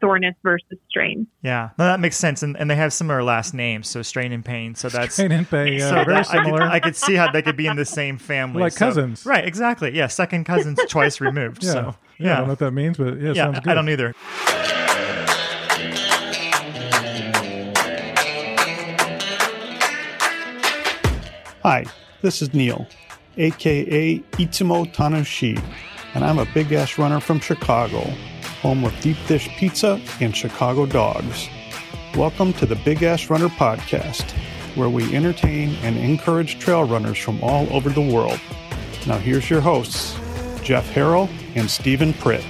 soreness versus strain. Yeah, no, that makes sense, and and they have similar last names, so strain and pain. So that's Strain and pain, yeah, so very that- I could, similar. I could see how they could be in the same family, Like so- cousins. right? Exactly. Yeah, second cousins twice removed. yeah. So yeah, I don't know what that means, but yeah, it yeah, sounds good. I don't either. Hi, this is Neil, aka Itsumo Tanushi, and I'm a big ass runner from Chicago, home of deep dish pizza and Chicago dogs. Welcome to the Big Ass Runner Podcast, where we entertain and encourage trail runners from all over the world. Now, here's your hosts, Jeff Harrell and Stephen Pritt.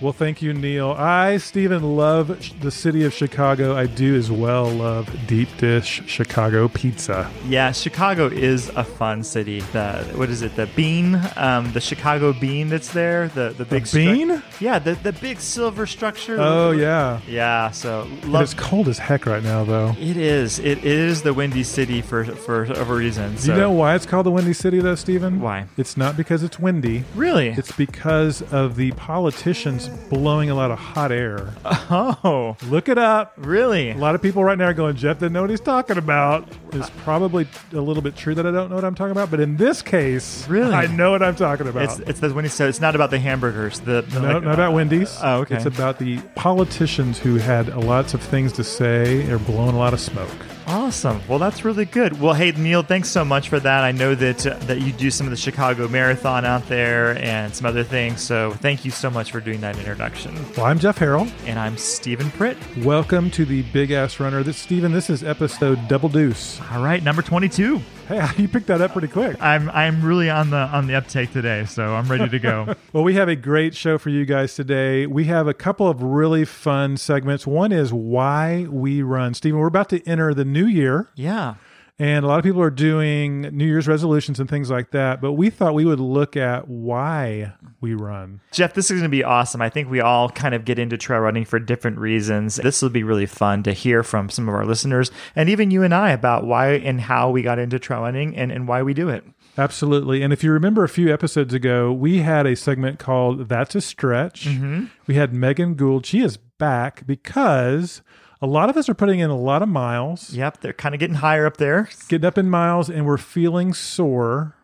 Well, thank you, Neil. I, Stephen, love the city of Chicago. I do as well love deep dish Chicago pizza. Yeah, Chicago is a fun city. The what is it? The bean, um, the Chicago bean that's there. The the big stru- bean? yeah, the the big silver structure. Oh, yeah. yeah. So love. it's cold as heck right now, though. It is. It is the windy city for for a reason. So. you know why it's called the Windy City, though, Stephen? Why? It's not because it's windy. Really? It's because of the politicians blowing a lot of hot air. oh, Look it up. really? A lot of people right now are going, Jeff didn't know what he's talking about. It's probably a little bit true that I don't know what I'm talking about, but in this case, Really? I know what I'm talking about. It's it's the it's not about the hamburgers. The, the no, like- not about Wendy's. Oh, okay. It's about the politicians who had lots of things to say. They're blowing a lot of smoke. Awesome. Well, that's really good. Well, hey Neil, thanks so much for that. I know that uh, that you do some of the Chicago Marathon out there and some other things. So thank you so much for doing that introduction. Well, I'm Jeff Harrell. And I'm Stephen Pritt. Welcome to the Big Ass Runner. This, Stephen, this is episode Double Deuce. All right, number twenty-two. Hey, you picked that up pretty quick. I'm I'm really on the on the uptake today, so I'm ready to go. Well, we have a great show for you guys today. We have a couple of really fun segments. One is why we run. Stephen, we're about to enter the new year. yeah. And a lot of people are doing New Year's resolutions and things like that. But we thought we would look at why we run. Jeff, this is going to be awesome. I think we all kind of get into trail running for different reasons. This will be really fun to hear from some of our listeners and even you and I about why and how we got into trail running and, and why we do it. Absolutely. And if you remember a few episodes ago, we had a segment called That's a Stretch. Mm-hmm. We had Megan Gould. She is back because a lot of us are putting in a lot of miles, Yep, they're kind of getting higher up there. getting up in miles, and we're feeling sore.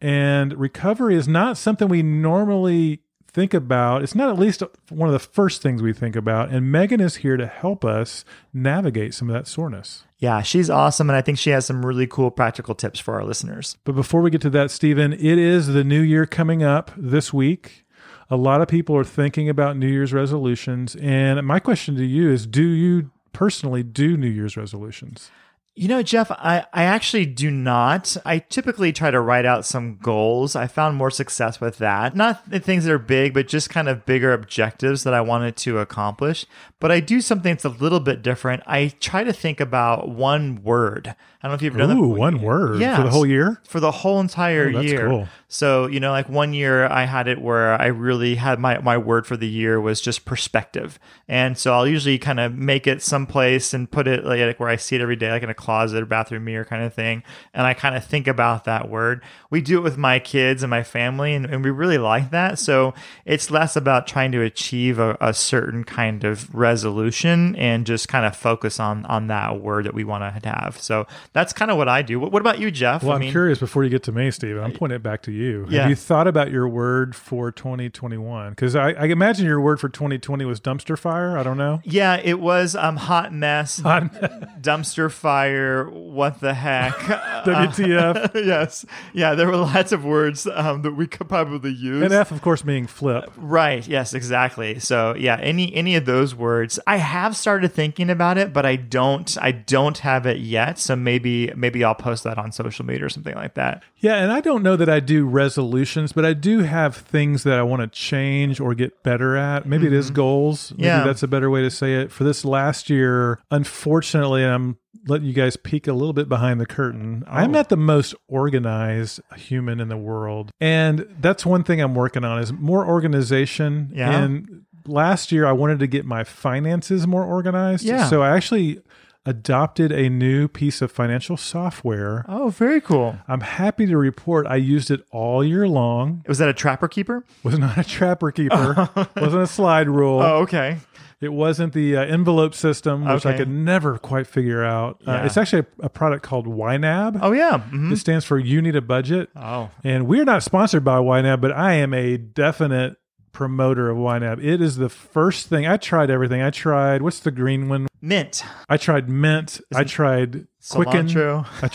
And recovery is not something we normally think about. It's not at least one of the first things we think about. And Megan is here to help us navigate some of that soreness. Yeah, she's awesome. And I think she has some really cool practical tips for our listeners. But before we get to that, Stephen, it is the new year coming up this week. A lot of people are thinking about New Year's resolutions. And my question to you is do you personally do New Year's resolutions? You know, Jeff, I, I actually do not. I typically try to write out some goals. I found more success with that. Not the things that are big, but just kind of bigger objectives that I wanted to accomplish. But I do something that's a little bit different. I try to think about one word. I don't know if you've done that. Ooh, one word Yeah. for the whole year? For the whole entire Oh, that's year. cool. So, you know, like one year I had it where I really had my, my word for the year was just perspective. And so I'll usually kind of make it someplace and put it like where I see it every day, like in a closet or bathroom mirror kind of thing. And I kind of think about that word. We do it with my kids and my family, and, and we really like that. So it's less about trying to achieve a, a certain kind of resolution and just kind of focus on on that word that we want to have. So that's kind of what I do. What, what about you, Jeff? Well, I I'm mean, curious before you get to me, Stephen. I'm pointing it back to you. Yeah. Have you thought about your word for 2021? Because I, I imagine your word for 2020 was dumpster fire. I don't know. Yeah, it was um hot mess, dumpster fire. What the heck? WTF. yes, yeah. There were lots of words um, that we could probably use. and F, of course, being flip. Right. Yes. Exactly. So yeah, any any of those words, I have started thinking about it, but I don't. I don't have it yet. So maybe maybe I'll post that on social media or something like that. Yeah, and I don't know that I do resolutions, but I do have things that I want to change or get better at. Maybe it is mm-hmm. goals. Maybe Yeah. that's a better way to say it. For this last year, unfortunately, I'm letting you guys peek a little bit behind the curtain. I'm oh. not the most organized human in the world. And that's one thing I'm working on is more organization. Yeah. And last year I wanted to get my finances more organized. Yeah. So I actually adopted a new piece of financial software Oh, very cool. I'm happy to report I used it all year long. Was that a trapper keeper? Was not a trapper keeper. wasn't a slide rule. Oh, okay. It wasn't the uh, envelope system, which I could never quite figure out. Uh, it's actually a, a product called YNAB. Oh yeah. mhm. It stands for You Need a Budget. Oh. And we're not sponsored by YNAB, but I am a definite promoter of YNAB. It is the first thing I tried everything. I tried what's the green one? Mint. I tried mint. I tried Quicken. Cilantro. I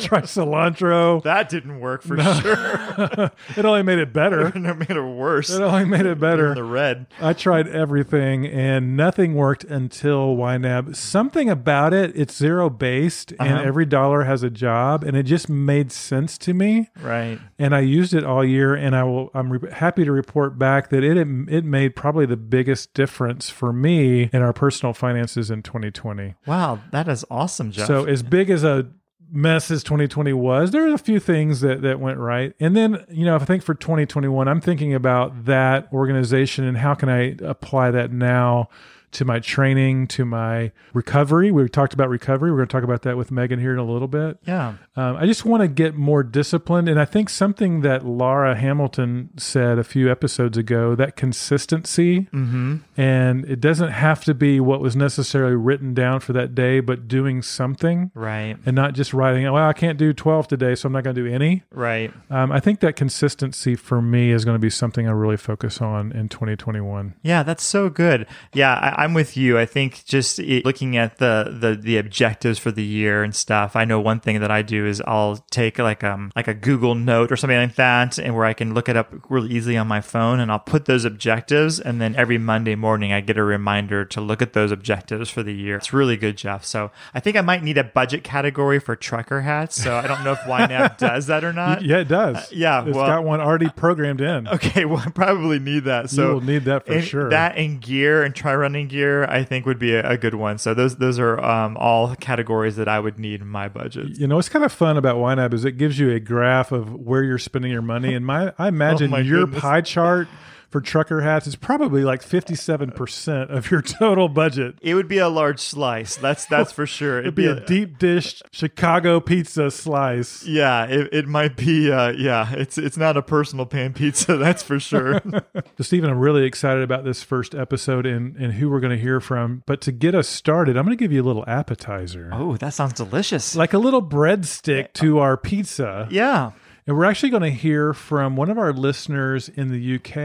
tried, cilantro. That didn't work for sure. it only made it better. it made it worse. It only made it better. The red. I tried everything and nothing worked until YNAB. Something about it, it's zero based and Uh-huh. every dollar has a job and it just made sense to me. Right. And I used it all year and I will I'm re- happy to report back that it it made probably the biggest difference for me in our personal finances in 2020. Wow, that is awesome, Jeff. So as big as a mess as 2020 was, there are a few things that that went right. And then, you know, if I think for 2021, I'm thinking about that organization and how can I apply that now to my training, to my recovery. We talked about recovery. We're going to talk about that with Megan here in a little bit. yeah. Um, I just want to get more disciplined. And I think something that Laura Hamilton said a few episodes ago that consistency, Mm-hmm. and it doesn't have to be what was necessarily written down for that day, but doing something Right. and not just writing, well, I can't do 12 today, so I'm not going to do any. Right. Um, I think that consistency for me is going to be something I really focus on in 2021. Yeah, that's so good. Yeah, I, I'm with you. I think just it, looking at the, the the objectives for the year and stuff. I know one thing that I do is I'll take like um like a Google Note or something like that, and where I can look it up really easily on my phone, and I'll put those objectives, and then every Monday morning I get a reminder to look at those objectives for the year. It's really good, Jeff. So I think I might need a budget category for trucker hats. So I don't know if YNAB does that or not. Yeah, it does. yeah, It's well- got one already programmed in. Okay, well, I probably need that. So will need that for and sure. That and gear and try running gear, I think would be a, a good one. So those those are um, all categories that I would need in my budget. You know, what's kind of fun about YNAB is it gives you a graph of where you're spending your money. And my, I imagine Oh my your goodness. pie chart for trucker hats is probably like 57% of your total budget. It would be a large slice. That's that's for sure. It'd be a deep dish Chicago pizza slice. Yeah, it, it might be. Uh, yeah, it's it's not a personal pan pizza. That's for sure. So, Stephen, I'm really excited about this first episode and, and who we're going to hear from. But to get us started, I'm going to give you a little appetizer, oh, that sounds delicious. like a little breadstick to our pizza. yeah. And we're actually going to hear from one of our listeners in the UK,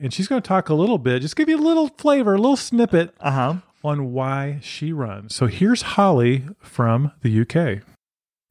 and she's going to talk a little bit, just give you a little flavor, a little snippet Uh huh. on why she runs. So here's Holly from the UK.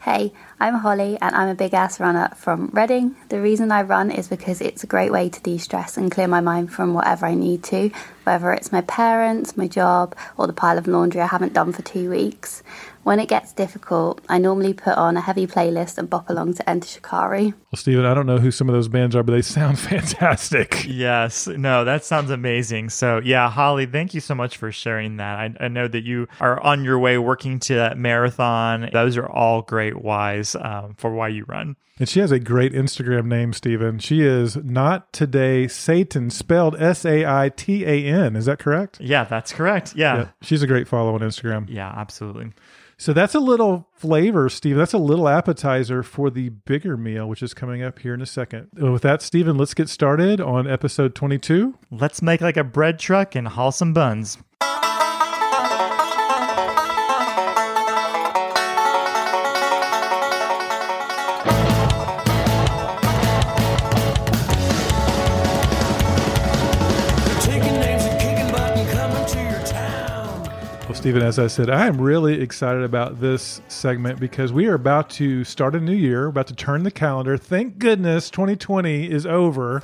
Hey, I'm Holly and I'm a big ass runner from Reading. The reason I run is because it's a great way to de stress and clear my mind from whatever I need to, whether it's my parents, my job, or the pile of laundry I haven't done for two weeks. When it gets difficult, I normally put on a heavy playlist and bop along to Enter Shikari. Well, Stephen, I don't know who some of those bands are, but they sound fantastic. Yes. No, that sounds amazing. So, yeah, Holly, thank you so much for sharing that. I, I know that you are on your way working to that marathon. Those are all great whys um, for why you run. And she has a great Instagram name, Stephen. She is not today Satan, spelled S A I T A N. Is that correct? Yeah, that's correct. Yeah. Yeah, she's a great follow on Instagram. Yeah, absolutely. So that's a little flavor, Steve. That's a little appetizer for the bigger meal, which is coming up here in a second. Uh, With that, Stephen, let's get started on episode 22. Let's make like a bread truck and haul some buns. Stephen, as I said, I am really excited about this segment because we are about to start a new year, about to turn the calendar. Thank goodness 2020 is over.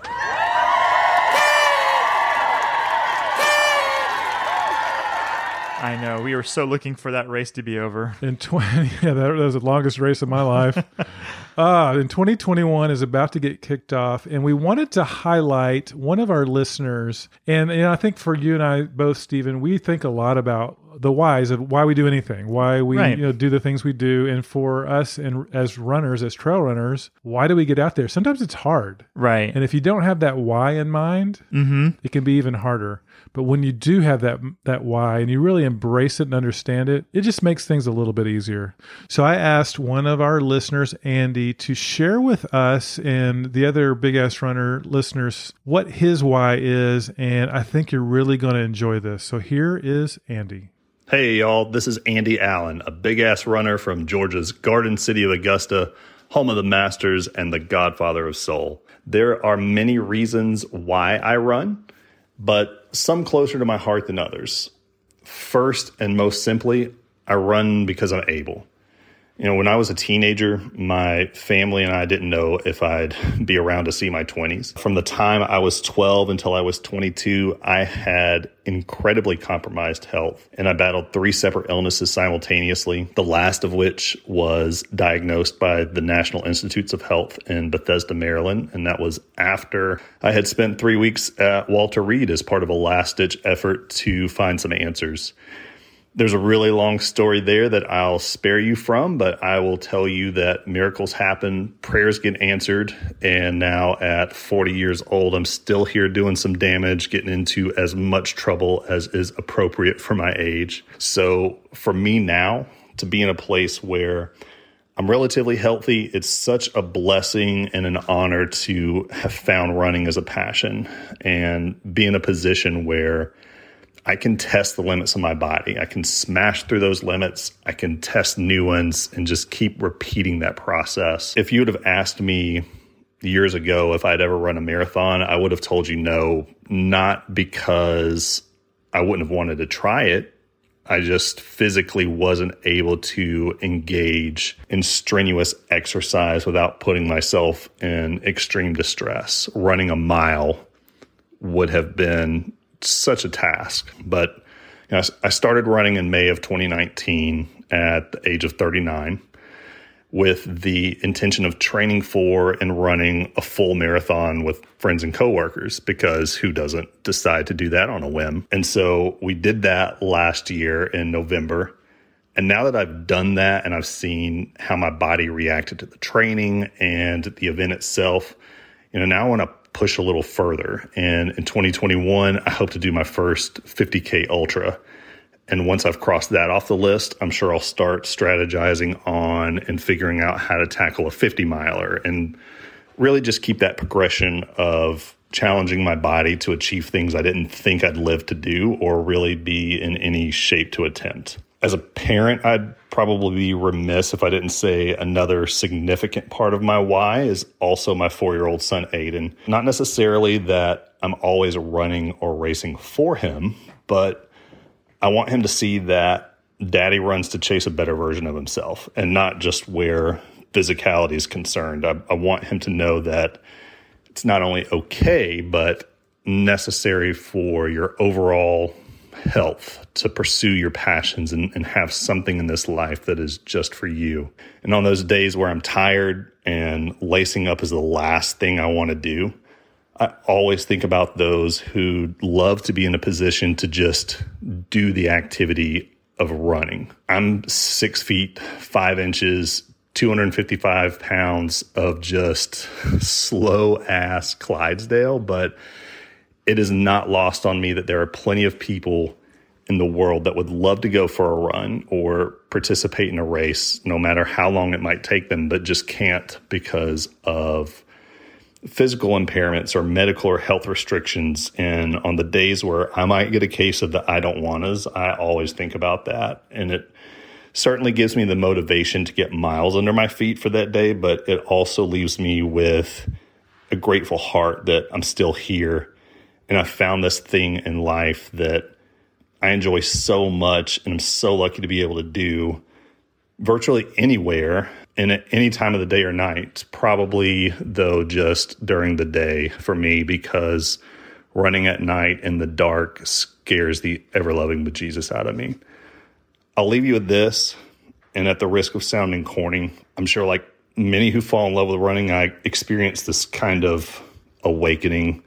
I know. We were so looking for that race to be over. In 20, yeah, that, that was the longest race of my life. uh, in 2021 is about to get kicked off, and we wanted to highlight one of our listeners. And, and I think for you and I both, Stephen, we think a lot about the whys of why we do anything, why we Right. you know do the things we do, and for us and as runners, as trail runners, why do we get out there? Sometimes it's hard, Right. and if you don't have that why in mind, mm-hmm. it can be even harder. But when you do have that that why and you really embrace it and understand it, it just makes things a little bit easier. So I asked one of our listeners, Andy, to share with us and the other Big Ass Runner listeners what his why is, and I think you're really going to enjoy this. So here is Andy. Hey, y'all, this is Andy Allen, a big ass runner from Georgia's Garden City of Augusta, home of the Masters and the godfather of soul. There are many reasons why I run, but some closer to my heart than others. First and most simply, I run because I'm able. You know, when I was a teenager, my family and I didn't know if I'd be around to see my 20s. From the time I was 12 until I was 22, I had incredibly compromised health and I battled three separate illnesses simultaneously, the last of which was diagnosed by the National Institutes of Health in Bethesda, Maryland. And that was after I had spent three weeks at Walter Reed as part of a last ditch effort to find some answers. There's a really long story there that I'll spare you from, but I will tell you that miracles happen, prayers get answered, and now at 40 years old, I'm still here doing some damage, getting into as much trouble as is appropriate for my age. So for me now to be in a place where I'm relatively healthy. It's such a blessing and an honor to have found running as a passion and be in a position where I can test the limits of my body. I can smash through those limits. I can test new ones and just keep repeating that process. If you would have asked me years ago if I'd ever run a marathon, I would have told you no, not because I wouldn't have wanted to try it. I just physically wasn't able to engage in strenuous exercise without putting myself in extreme distress. Running a mile would have been such a task. But you know, I started running in May of 2019 at the age of 39 with the intention of training for and running a full marathon with friends and coworkers because who doesn't decide to do that on a whim? And so we did that last year in November. And now that I've done that and I've seen how my body reacted to the training and the event itself, you know, now I want to push a little further. And in 2021, I hope to do my first 50K Ultra. And once I've crossed that off the list, I'm sure I'll start strategizing on and figuring out how to tackle a 50 miler and really just keep that progression of challenging my body to achieve things I didn't think I'd live to do or really be in any shape to attempt. As a parent, I'd probably be remiss if I didn't say another significant part of my why is also my four year old son, Aiden. Not necessarily that I'm always running or racing for him, but I want him to see that daddy runs to chase a better version of himself and not just where physicality is concerned. I, I want him to know that it's not only okay, but necessary for your overall health to pursue your passions and, and have something in this life that is just for you. And on those days where I'm tired and lacing up is the last thing I want to do, I always think about those who love to be in a position to just do the activity of running. I'm six feet, five inches, 255 pounds of just slow ass Clydesdale, but it is not lost on me that there are plenty of people in the world that would love to go for a run or participate in a race, no matter how long it might take them, but just can't because of physical impairments or medical or health restrictions. And on the days where I might get a case of the I don't wannas, I always think about that. And it certainly gives me the motivation to get miles under my feet for that day, but it also leaves me with a grateful heart that I'm still here and I found this thing in life that I enjoy so much and I'm so lucky to be able to do virtually anywhere and at any time of the day or night. Probably, though, just during the day for me because running at night in the dark scares the ever loving bejesus out of me. I'll leave you with this, and at the risk of sounding corny, I'm sure like many who fall in love with running, I experienced this kind of awakening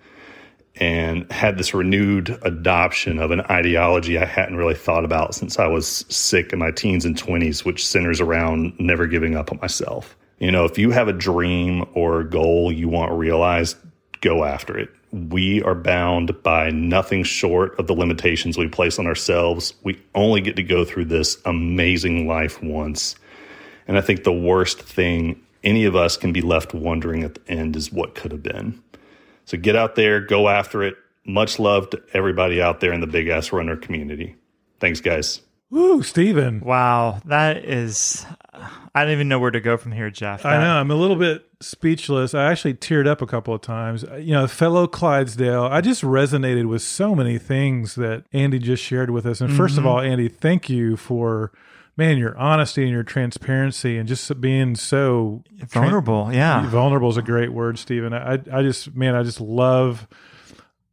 and had this renewed adoption of an ideology I hadn't really thought about since I was sick in my teens and 20s, which centers around never giving up on myself. You know, if you have a dream or a goal you want realized, go after it. we are bound by nothing short of the limitations we place on ourselves. We only get to go through this amazing life once. And I think the worst thing any of us can be left wondering at the end is what could have been. So get out there, go after it. Much love to everybody out there in the Big Ass Runner community. Thanks, guys. Woo, Stephen. Wow, that is. I don't even know where to go from here, Jeff. I know. I'm a little bit speechless. I actually teared up a couple of times. You know, fellow Clydesdale, I just resonated with so many things that Andy just shared with us. And 1st of mm-hmm. all, Andy, thank you for, man, your honesty and your transparency and just being so Vulnerable, yeah. vulnerable is a great word, Stephen. I, I just, man, I just love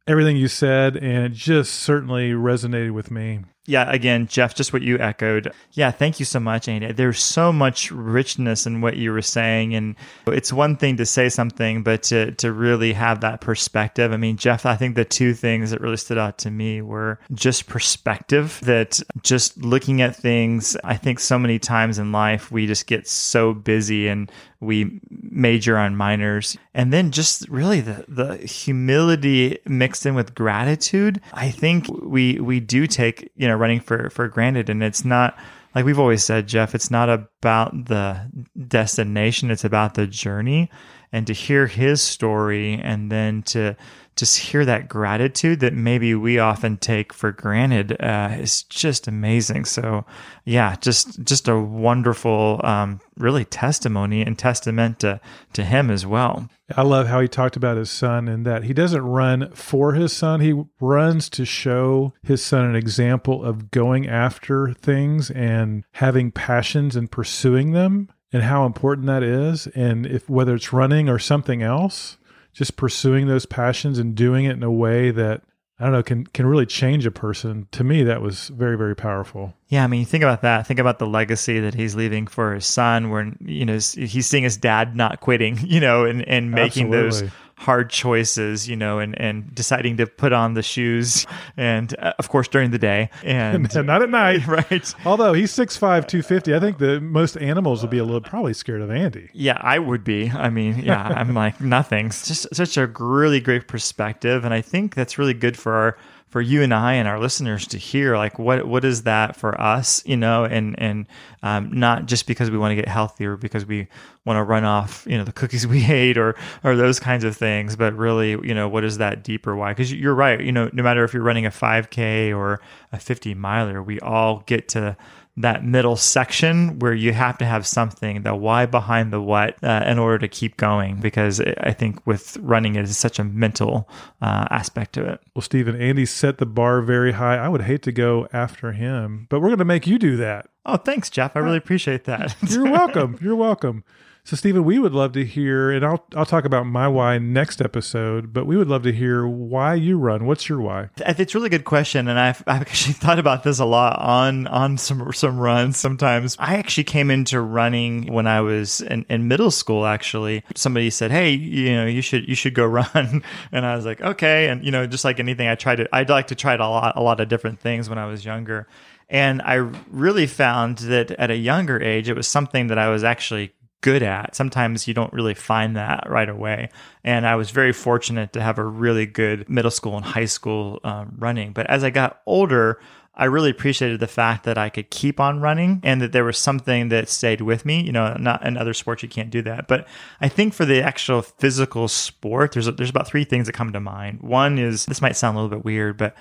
everything you said, and it just certainly resonated with me. Yeah, again, Jeff, just what you echoed. Yeah, thank you so much, Andy. There's so much richness in what you were saying. And it's one thing to say something, but to, to really have that perspective. I mean, Jeff, I think the two things that really stood out to me were just perspective, that just looking at things, I think so many times in life, we just get so busy and we major on minors. And then just really the, the humility mixed in with gratitude. I think we, we do take, you know, running for, for granted. And it's not, like we've always said, Jeff, it's not about the destination, it's about the journey. And to hear his story and then to just hear that gratitude that maybe we often take for granted uh, is just amazing. So, yeah, just just a wonderful, um, really testimony and testament to to him as well. I love how he talked about his son and that he doesn't run for his son. He runs to show his son an example of going after things and having passions and pursuing them and how important that is. And if whether it's running or something else, just pursuing those passions and doing it in a way that I don't know can can really change a person. To me, that was very very powerful. Yeah, I mean, you think about that. Think about the legacy that he's leaving for his son, where you know he's seeing his dad not quitting, you know, and and making those Absolutely. Hard choices, you know, and and deciding to put on the shoes, and uh, of course during the day, and not at night. right. Although he's 6'5", 250, I think the most animals would be a little probably scared of Andy. Yeah, I would be. I mean, yeah, I'm like nothing. It's just such a really great perspective, and I think that's really good for our for you and I and our listeners to hear. Like, what what is that for us? You know, and and um, not just because we want to get healthier, because we want to run off, you know, the cookies we ate or or those kinds of things, but really, you know, what is that deeper why? Because you're right. You know, no matter if you're running a 5K or a 50 miler, we all get to that middle section where you have to have something the why behind the what uh, in order to keep going because i think with running it is such a mental uh, aspect to it Well, Stephen, Andy set the bar very high. I would hate to go after him, but we're going to make you do that. oh thanks jeff i really appreciate that You're welcome. You're welcome. So, Stephen, we would love to hear, and I'll I'll talk about my why next episode. But we would love to hear why you run. What's your why? It's a really good question, and I've, I've actually thought about this a lot on on some some runs. Sometimes I actually came into running when I was in, in middle school. Actually, somebody said, "Hey, you know, you should you should go run," and I was like, "Okay." And you know, just like anything, I tried to I'd like to try a lot a lot of different things when I was younger, and I really found that at a younger age, it was something that I was actually good at. Sometimes you don't really find that right away. And I was very fortunate to have a really good middle school and high school um, running. But as I got older, I really appreciated the fact that I could keep on running and that there was something that stayed with me. You know, not in other sports you can't do that, but I think for the actual physical sport, there's there's about three things that come to mind. One is this might sound a little bit weird, but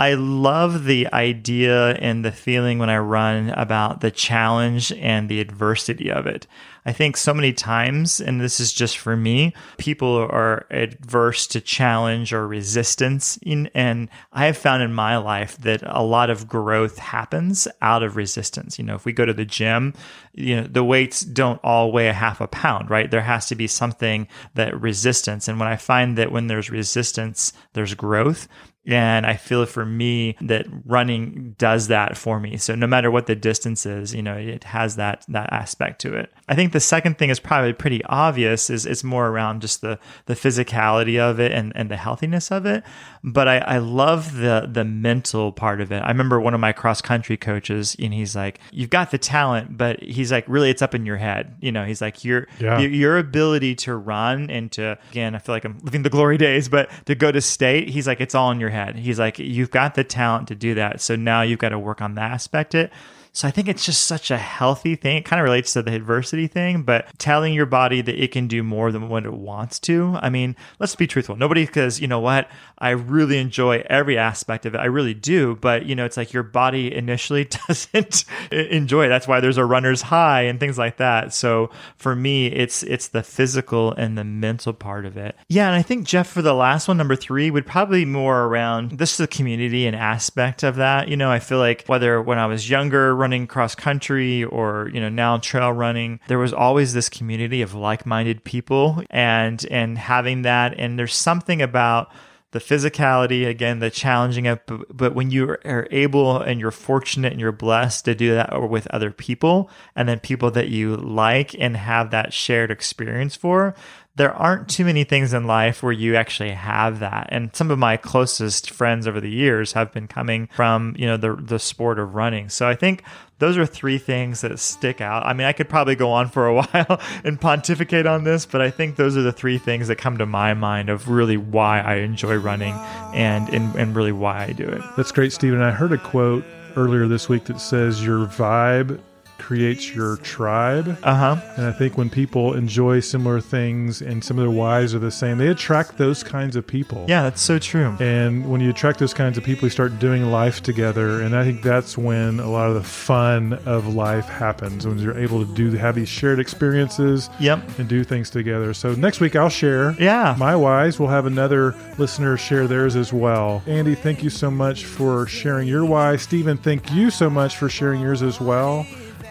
I love the idea and the feeling when I run about the challenge and the adversity of it. I think so many times, and this is just for me, people are adverse to challenge or resistance. In, and I have found in my life that a lot of growth happens out of resistance. You know, if we go to the gym, you know, the weights don't all weigh a half a pound, right? There has to be something that resistance. And when I find that when there's resistance, there's growth. And I feel for me that running does that for me. So no matter what the distance is, you know, it has that that aspect to it. I think the second thing is probably pretty obvious is it's more around just the the physicality of it and, and the healthiness of it. But I, I love the the mental part of it. I remember one of my cross country coaches and he's like, You've got the talent, but he's like, really it's up in your head. You know, he's like your Yeah. your, your ability to run and to again, I feel like I'm living the glory days, but to go to state, he's like, it's all in your head. He's like, you've got the talent to do that. So now you've got to work on that aspect it. So I think it's just such a healthy thing. It kind of relates to the adversity thing, but telling your body that it can do more than what it wants to. I mean, let's be truthful. Nobody because you know what? I really enjoy every aspect of it. I really do, but you know, it's like your body initially doesn't enjoy. it. That's why there's a runner's high and things like that. So for me, it's it's the physical and the mental part of it. Yeah, and I think Jeff for the last one, number three, would probably more around this is the community and aspect of that. You know, I feel like whether when I was younger running cross country or you know now trail running, there was always this community of like-minded people and and having that. And there's something about the physicality again the challenging but, but when you are able and you're fortunate and you're blessed to do that with other people and then people that you like and have that shared experience for there aren't too many things in life where you actually have that and some of my closest friends over the years have been coming from you know the the sport of running so i think those are three things that stick out. I mean, I could probably go on for a while and pontificate on this, but I think those are the three things that come to my mind of really why I enjoy running and and, and really why I do it. That's great, Stephen. I heard a quote earlier this week that says your vibe creates your tribe. Uh huh. And I think when people enjoy similar things and some of their whys are the same, they attract those kinds of people. Yeah, that's so true. And when you attract those kinds of people, you start doing life together. And I think that's when a lot of the fun of life happens when you're able to do have these shared experiences Yep. and do things together. So next week I'll share Yeah. my whys. We'll have another listener share theirs as well. Andy, thank you so much for sharing your why. Stephen, thank you so much for sharing yours as well.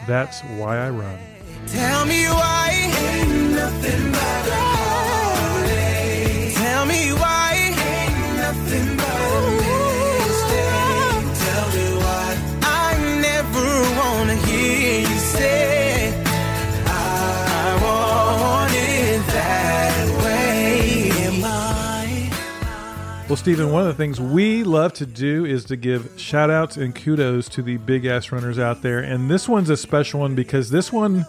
That's why I run. Tell me why. Well, Stephen, one of the things we love to do is to give shout outs and kudos to the big ass runners out there. And this one's a special one because this one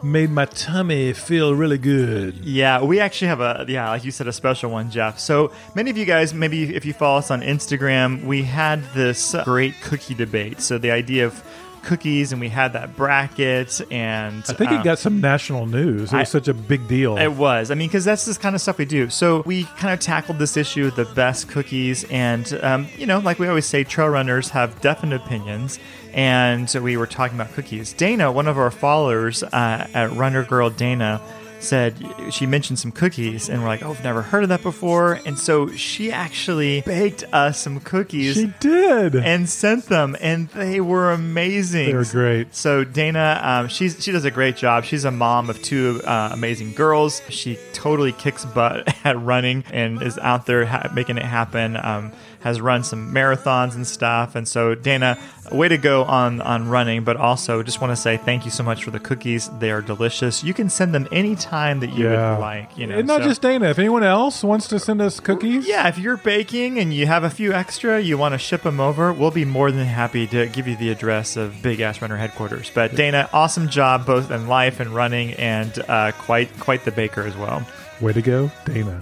made my tummy feel really good. Yeah, we actually have a yeah, like you said, a special one, Jeff. So many of you guys, maybe if you follow us on Instagram, we had this great cookie debate. So the idea of cookies, and we had that bracket, and I think uh, it got some national news. It was such a big deal. It was. I mean, because that's the kind of stuff we do. So we kind of tackled this issue of the best cookies, and um, you know, like we always say, trail runners have definite opinions. And so we were talking about cookies. Dana, one of our followers uh, at Runner Girl Dana, said she mentioned some cookies, and we're like, "Oh, I've never heard of that before." And so she actually baked us some cookies she did. and sent them, and they were amazing. They were great. So Dana, um, she's she does a great job. She's a mom of two uh, amazing girls. She totally kicks butt at running and is out there ha- making it happen. Um, has run some marathons and stuff, and so Dana, way to go on on running. But also, just want to say thank you so much for the cookies. They are delicious. You can send them anytime that you yeah. would like. You know, and not so- just Dana. If anyone else wants to send us cookies, yeah, if you're baking and you have a few extra, you want to ship them over, we'll be more than happy to give you the address of Big Ass Runner headquarters. But Dana, awesome job both in life and running, and uh, quite quite the baker as well. way to go, Dana.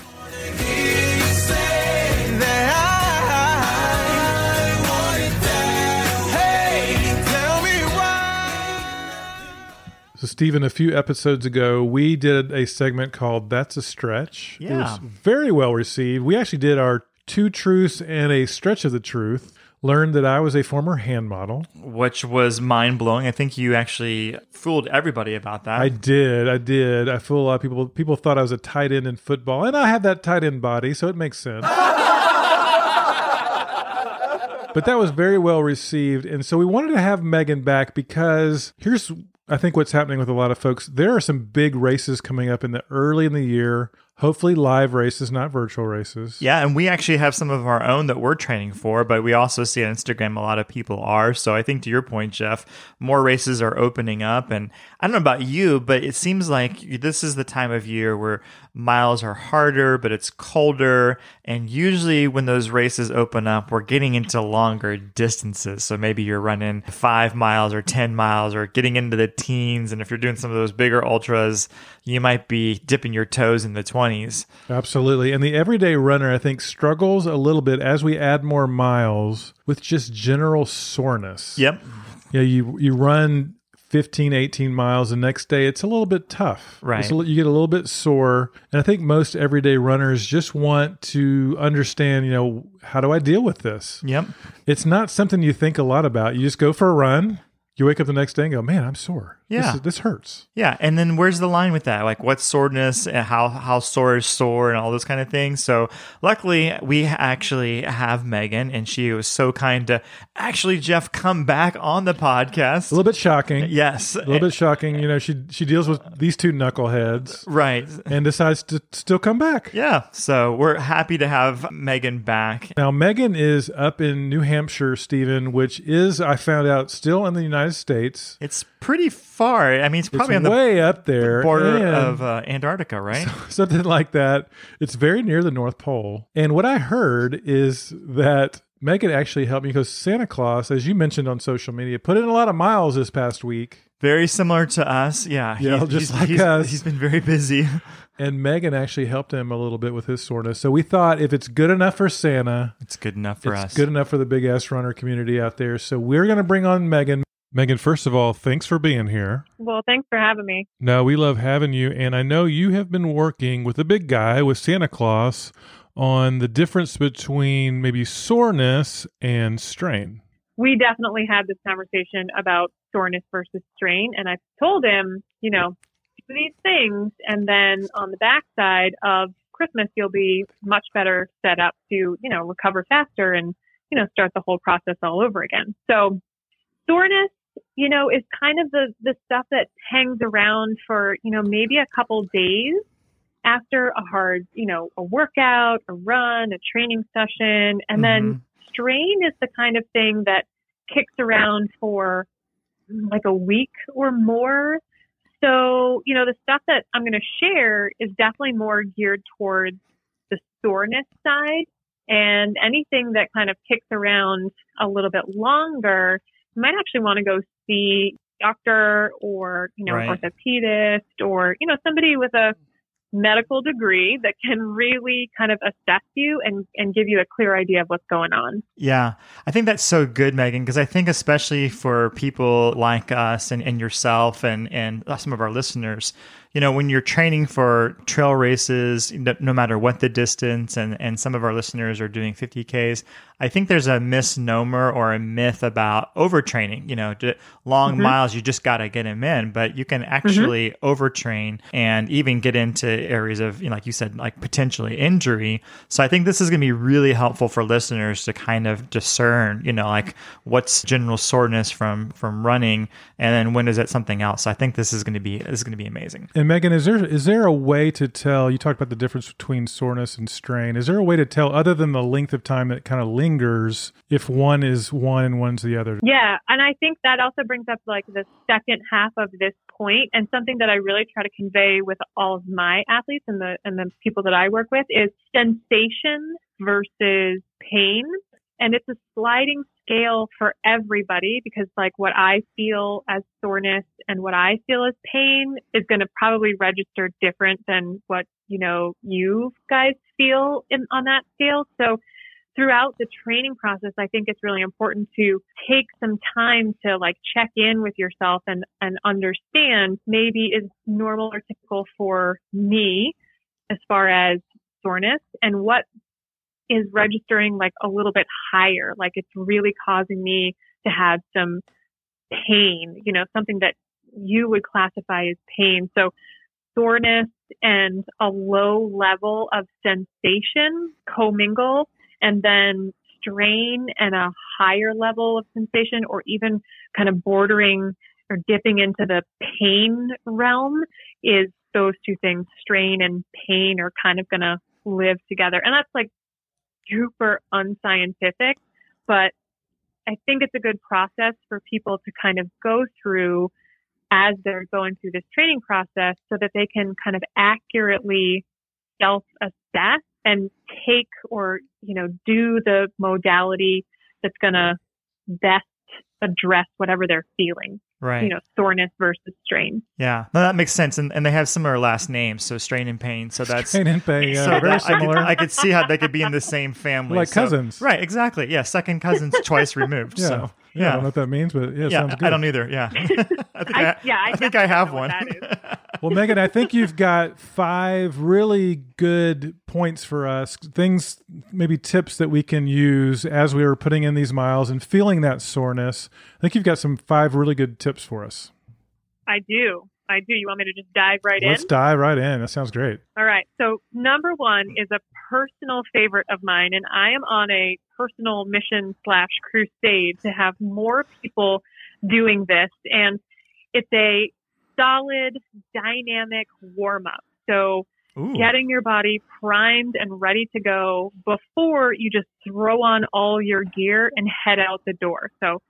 So, Stephen, a few episodes ago, we did a segment called That's a Stretch. It Yeah. was very well received. We actually did our two truths and a stretch of the truth. Learned that I was a former hand model. Which was mind blowing. I think you actually fooled everybody about that. I did. I did. I fooled a lot of people. People thought I was a tight end in football, and I have that tight end body, so it makes sense. but that was very well received. And so we wanted to have Megan back because here's, I think, what's happening with a lot of folks. There are some big races coming up in the early in the year. Hopefully, live races, not virtual races. Yeah, and we actually have some of our own that we're training for, but we also see on Instagram a lot of people are. So I think to your point, Jeff, more races are opening up. And I don't know about you, but it seems like this is the time of year where miles are harder, but it's colder. And usually when those races open up, we're getting into longer distances. So maybe you're running five miles or 10 miles or getting into the teens. And if you're doing some of those bigger ultras, you might be dipping your toes in the 20s. Absolutely. And the everyday runner, I think, struggles a little bit as we add more miles with just general soreness. Yep. Yeah, you you run 15, 18 miles the next day, it's a little bit tough. Right. It's a you get a little bit sore. And I think most everyday runners just want to understand, you know, how do I deal with this? Yep. It's not something you think a lot about. You just go for a run. You wake up the next day and go, man, I'm sore. Yeah. This, this hurts. Yeah, and then where's the line with that? Like, what's soreness? And how how sore is sore, and all those kind of things. So, luckily, we actually have Megan, and she was so kind to actually Jeff come back on the podcast. A little bit shocking. yes, A little bit shocking. You know, she she deals with these two knuckleheads right. and decides to still come back. Yeah, so we're happy to have Megan back. Now, Megan is up in New Hampshire, Stephen, which is, I found out, still in the United States. It's pretty far. I mean, it's probably it's on the way up there. border of uh, Antarctica, right? something like that. It's very near the North Pole. And what I heard is that Megan actually helped me because Santa Claus, as you mentioned on social media, put in a lot of miles this past week. Very similar to us. Yeah, Yeah, he's- just he's- like he's- us. He's been very busy. And Megan actually helped him a little bit with his soreness. So we thought if it's good enough for Santa, It's good enough for us. it's us. good enough for the big ass runner community out there. So we're going to bring on Megan. Megan, first of all, thanks for being here. Well, thanks for having me. No, we love having you. And I know you have been working with the big guy, with Santa Claus, on the difference between maybe soreness and strain. We definitely had this conversation about soreness versus strain, and I told him, you know, do these things, and then on the backside of Christmas, you'll be much better set up to, you know, recover faster and, you know, start the whole process all over again. So soreness, you know, is kind of the, the stuff that hangs around for, you know, maybe a couple days after a hard, you know, a workout, a run, a training session. And then strain is the kind of thing that kicks around for mm, like a week or more. So, you know, the stuff that I'm going to share is definitely more geared towards the soreness side. And anything that kind of kicks around a little bit longer, might actually want to go see a doctor or, you know, Right. orthopedist or, you know, somebody with a medical degree that can really kind of assess you and, and give you a clear idea of what's going on. Yeah, I think that's so good, Megan, because I think especially for people like us and, and yourself and, and some of our listeners, you know, when you're training for trail races, no, no matter what the distance, and, and some of our listeners are doing 50Ks, I think there's a misnomer or a myth about overtraining. You know, long mm-hmm. miles, you just got to get them in, but you can mm-hmm. actually overtrain and even get into areas of, you know, like you said, like potentially injury. So I think this is going to be really helpful for listeners to kind of discern, you know, like what's general soreness from from running, and then when is it something else. So I think this is going to be this is going to be amazing. And Megan, is there is there a way to tell? You talked about the difference between soreness and strain. Is there a way to tell, other than the length of time that kind of lingers, if one is one and one's the other? Yeah, and I think that also brings up like the second half of this point, and something that I really try to convey with all of my athletes and the and the people that I work with is sensation versus pain, and it's a sliding scale for everybody because like what I feel as soreness and what I feel as pain is going to probably register different than what you know you guys feel in on that scale. So throughout the training process, I think it's really important to take some time to like check in with yourself and, and understand maybe is normal or typical for me as far as soreness and what is registering like a little bit higher. Like it's really causing me to have some pain, you know, something that you would classify as pain. So soreness and a low level of sensation commingle and then strain and a higher level of sensation or even kind of bordering or dipping into the pain realm is those two things, strain and pain, are kind of going to live together. And that's like super unscientific, but I think it's a good process for people to kind of go through as they're going through this training process so that they can kind of accurately self assess and take or, you know, do the modality that's going to best address whatever they're feeling, Right. you know, soreness versus strain. yeah. No, that makes sense. And, and they have similar last names, so strain and pain. So that's Strain and pain, yeah, so very that- I could, similar. I could see how they could be in the same family, Like So- cousins. right? Exactly. Yeah, second cousins twice removed. yeah. So yeah, I don't know what that means, but yeah, yeah. sounds good. I don't either. Yeah, I think I- I, yeah, I I think I have one. Well, Megan, I think you've got five really good points for us. Things, maybe tips that we can use as we are putting in these miles and feeling that soreness. I think you've got some five really good tips for us. I do. I do. You want me to just dive right in? Let's dive right in. That sounds great. All right. So number one is a personal favorite of mine, and I am on a personal mission slash crusade to have more people doing this. And it's a solid, dynamic warm up. So Ooh. getting your body primed and ready to go before you just throw on all your gear and head out the door. So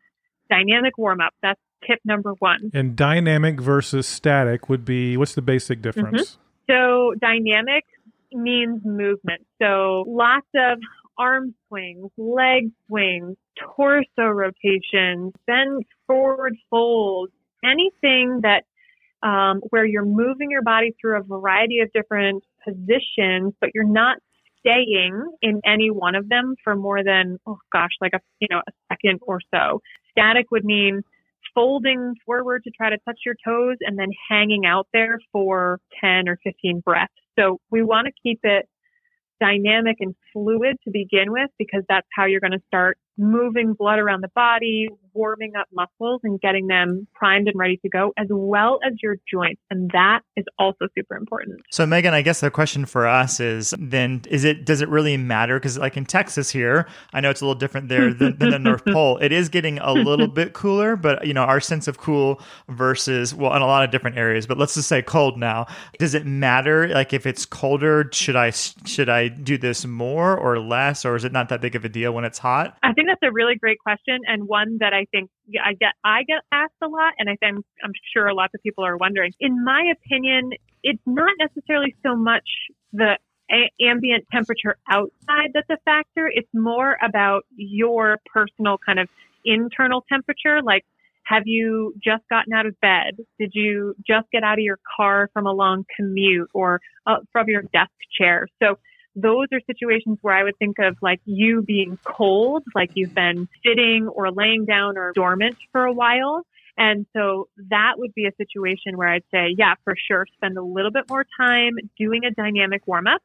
dynamic warm up. That's tip number one. And dynamic versus static would be what's the basic difference? Mm-hmm. So dynamic means movement. So lots of arm swings, leg swings, torso rotations, bend forward folds, anything that um, where you're moving your body through a variety of different positions, but you're not staying in any one of them for more than oh gosh, like a you know a second or so. Static would mean folding forward to try to touch your toes and then hanging out there for 10 or 15 breaths. So we want to keep it dynamic and fluid to begin with because that's how you're going to start moving blood around the body, warming up muscles and getting them primed and ready to go as well as your joints. And that is also super important. So Megan, I guess the question for us is then is it does it really matter? Because like in Texas here, I know it's a little different there than, than the North Pole. It is getting a little bit cooler, but you know our sense of cool versus well in a lot of different areas. But let's just say cold now. Does it matter? Like if it's colder, should I should I do this more or less, or is it not that big of a deal when it's hot? I think that's a really great question and one that I think I get I get asked a lot and I think I'm sure lots of people are wondering. In my opinion, it's not necessarily so much the a- ambient temperature outside that's a factor. It's more about your personal kind of internal temperature like have you just gotten out of bed? Did you just get out of your car from a long commute or uh, from your desk chair? So those are situations where I would think of like you being cold, like you've been sitting or laying down or dormant for a while. And so that would be a situation where I'd say, yeah, for sure, spend a little bit more time doing a dynamic warm up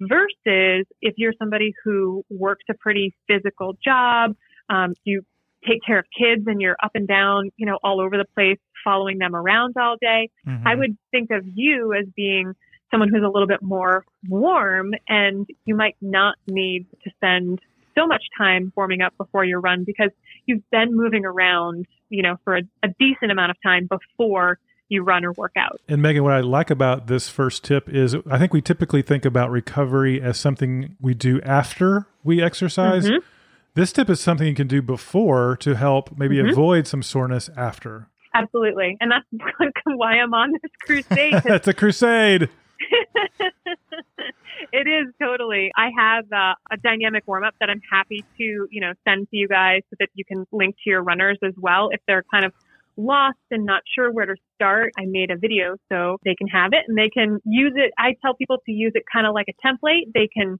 versus if you're somebody who works a pretty physical job, um, you take care of kids and you're up and down, you know, all over the place, following them around all day. Mhm. I would think of you as being someone who's a little bit more warm and you might not need to spend so much time warming up before your run because you've been moving around, you know, for a, a decent amount of time before you run or work out. And Megan, what I like about this first tip is I think we typically think about recovery as something we do after we exercise. Mhm. This tip is something you can do before to help maybe Mhm. avoid some soreness after. Absolutely. And that's why I'm on this crusade. That's a crusade. it is totally. I have uh, a dynamic warm up that I'm happy to, you know, send to you guys so that you can link to your runners as well if they're kind of lost and not sure where to start. I made a video so they can have it and they can use it. I tell people to use it kind of like a template. They can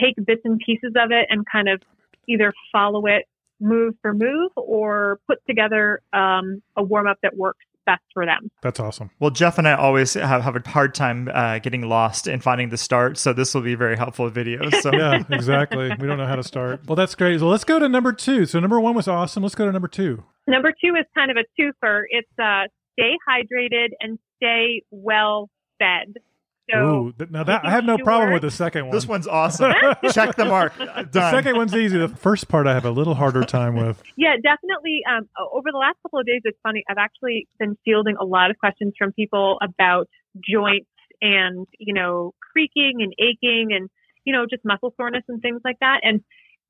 take bits and pieces of it and kind of either follow it move for move or put together um, a warm up that works best for them. That's awesome. Well, Jeff and I always have, have a hard time uh, getting lost and finding the start, so this will be very helpful videos. So Yeah, exactly. we don't know how to start. Well, that's great. So let's go to number two. So number one was awesome. Let's go to number two. Number two is kind of a twofer. It's uh, stay hydrated and stay well fed. So Ooh, now that I have no making problem with the second one. this one's awesome. Check the mark. the second one's easy. The first part I have a little harder time with. Yeah, definitely. Um, over the last couple of days, it's funny. I've actually been fielding a lot of questions from people about joints and, you know, creaking and aching and, you know, just muscle soreness and things like that. And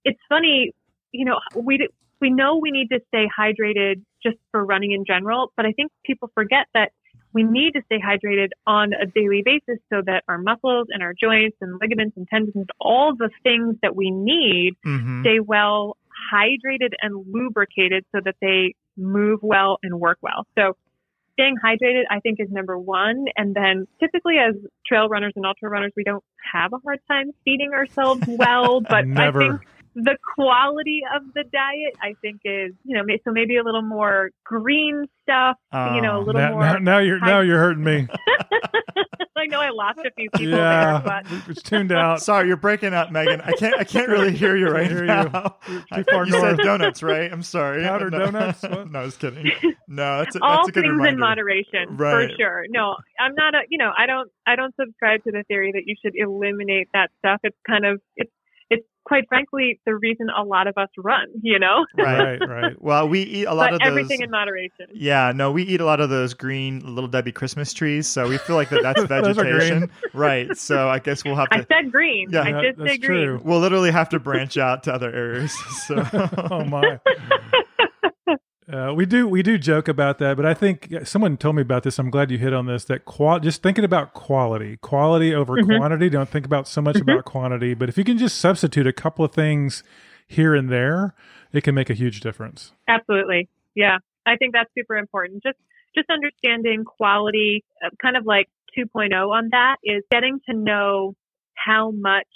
it's funny, you know, we, we know we need to stay hydrated just for running in general, but I think people forget that we need to stay hydrated on a daily basis so that our muscles and our joints and ligaments and tendons, all the things that we need Mhm. stay well hydrated and lubricated so that they move well and work well. So staying hydrated, I think, is number one. And then typically as trail runners and ultra runners, we don't have a hard time feeding ourselves well, but. I think the quality of the diet, I think is, you know, so maybe a little more green stuff, you know, a Oh, little now, more. now, now you're now you're hurting me. I know I lost a few people yeah, there, but it's tuned out. Sorry, you're breaking up, Megan. I can't. I can't really hear you right hear you. now. You're too far you north. said donuts, right? I'm sorry. Powdered no, donuts? What? no, I was kidding. No, that's a, all that's a good things reminder. in moderation Right. for sure no i'm not a you know i don't i don't subscribe to the theory that you should eliminate that stuff it's kind of it's it's quite frankly the reason a lot of us run you know Right. right, right. Well, we eat a lot but of those. everything in moderation Yeah, no, we eat a lot of those green Little Debbie Christmas trees, so we feel like that that's Those are green. vegetation, right? So I guess we'll have to. i said green Yeah. i Yeah, did that's say green true. We'll literally have to branch out to other areas. So oh my. Uh, we do we do joke about that, but I think someone told me about this. I'm glad you hit on this. That qual just thinking about quality, quality over Mhm. quantity. Don't think about so much Mhm. about quantity, but if you can just substitute a couple of things here and there, it can make a huge difference. absolutely yeah i think that's super important just just understanding quality uh, kind of like 2.0 on that is getting to know how much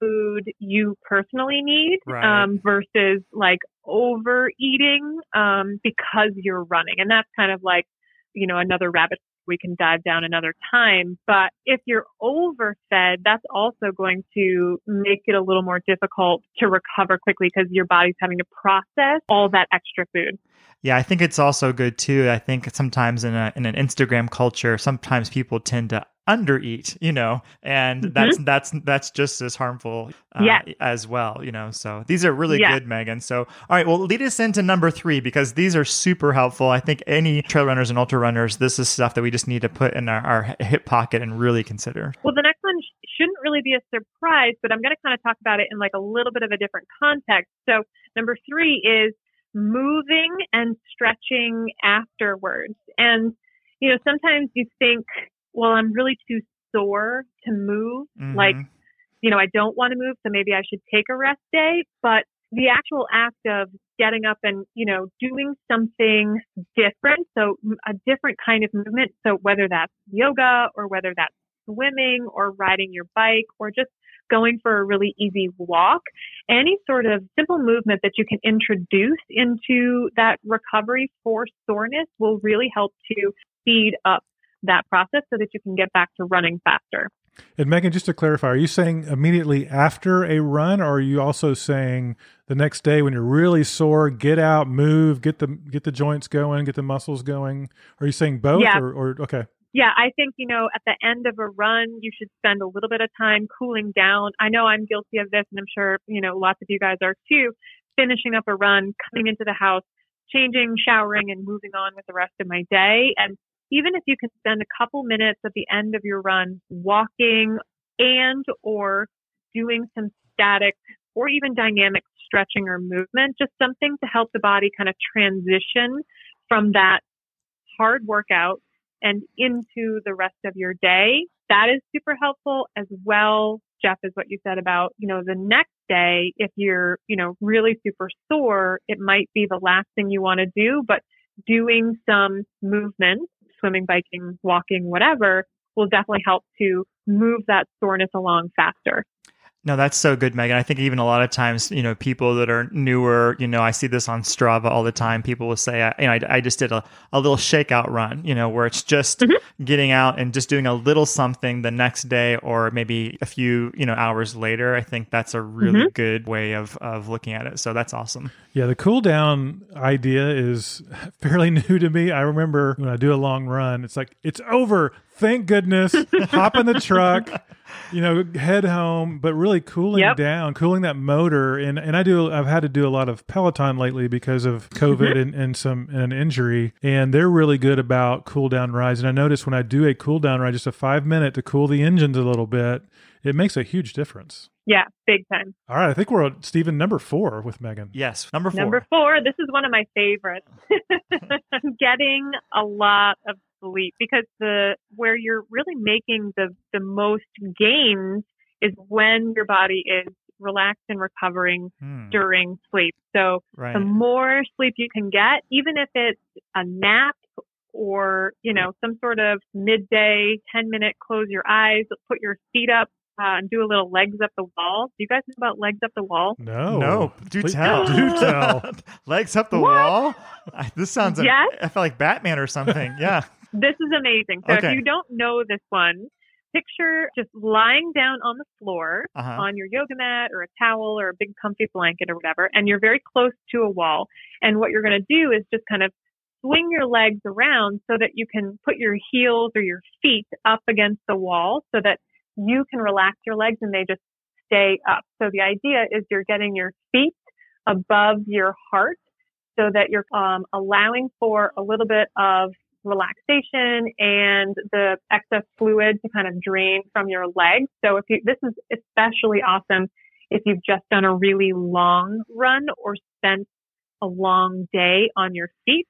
food you personally need Right. um, versus like overeating um, because you're running. And that's kind of like, you know, another rabbit we can dive down another time. But if you're overfed, that's also going to make it a little more difficult to recover quickly because your body's having to process all that extra food. yeah, I think it's also good too. I think sometimes in a in an Instagram culture, sometimes people tend to undereat, you know, and Mhm. that's that's that's just as harmful uh, Yes. as well, you know. So these are really Yes. good, Megan. So all right, well, lead us into number three because these are super helpful. I think any trail runners and ultra runners, this is stuff that we just need to put in our, our hip pocket and really consider. Well, the next one sh- shouldn't really be a surprise, but I'm going to kind of talk about it in like a little bit of a different context. So, number three is moving and stretching afterwards. And, you know, sometimes you think, well, I'm really too sore to move. Like, Mhm. you know, I don't want to move, so maybe I should take a rest day. But the actual act of getting up and, you know, doing something different, so a different kind of movement, so whether that's yoga or whether that's swimming or riding your bike or just going for a really easy walk, any sort of simple movement that you can introduce into that recovery for soreness will really help to speed up that process so that you can get back to running faster. And Megan, just to clarify, are you saying immediately after a run, or are you also saying the next day when you're really sore, get out, move, get the get the joints going, get the muscles going? Are you saying both, Yeah. or, or okay? Yeah, I think, you know, at the end of a run, you should spend a little bit of time cooling down. I know I'm guilty of this, and I'm sure, you know, lots of you guys are too. Finishing up a run, coming into the house, changing, showering, and moving on with the rest of my day. And even if you can spend a couple minutes at the end of your run walking and or doing some static or even dynamic stretching or movement, just something to help the body kind of transition from that hard workout and into the rest of your day. That is super helpful as well. Jeff is what you said about, you know, the next day, if you're, you know, really super sore, it might be the last thing you want to do, but doing some movement, swimming, biking, walking, whatever, will definitely help to move that soreness along faster. No, that's so good, Megan. I think even a lot of times, you know, people that are newer, you know, I see this on Strava all the time. People will say, I, you know, I, I just did a, a little shakeout run, you know, where it's just Mm-hmm. getting out and just doing a little something the next day or maybe a few, you know, hours later. I think that's a really Mm-hmm. good way of, of looking at it. So that's awesome. Yeah, the cool down idea is fairly new to me. I remember when I do a long run, it's like it's over thank goodness, hop in the truck, you know, head home, but really cooling Yep. down, cooling that motor. And and I do I've had to do a lot of Peloton lately because of COVID Mm-hmm. and, and some and an injury. And they're really good about cool down rides. And I notice when I do a cool down ride, just a five minute to cool the engines a little bit, it makes a huge difference. Yeah, big time. All right, I think we're on Stephen number four with Megan. Yes, number four. Number four, this is one of my favorites. Getting a lot of sleep because the where you're really making the the most gains is when your body is relaxed and recovering Hmm, during sleep. So right. the more sleep you can get, even if it's a nap or, you know, some sort of midday 10 minute close your eyes, put your feet up uh, and do a little legs up the wall. Do you guys know about legs up the wall? No. no, do Please- tell. Do tell. Legs up the What? wall. I- This sounds. Yes. I feel like Batman or something. Yeah. This is amazing. So Okay. if you don't know this one, picture just lying down on the floor Uh huh. on your yoga mat or a towel or a big comfy blanket or whatever, and you're very close to a wall. And what you're going to do is just kind of swing your legs around so that you can put your heels or your feet up against the wall so that you can relax your legs and they just stay up. So the idea is you're getting your feet above your heart so that you're um, allowing for a little bit of relaxation and the excess fluid to kind of drain from your legs. So if you, this is especially awesome if you've just done a really long run or spent a long day on your feet,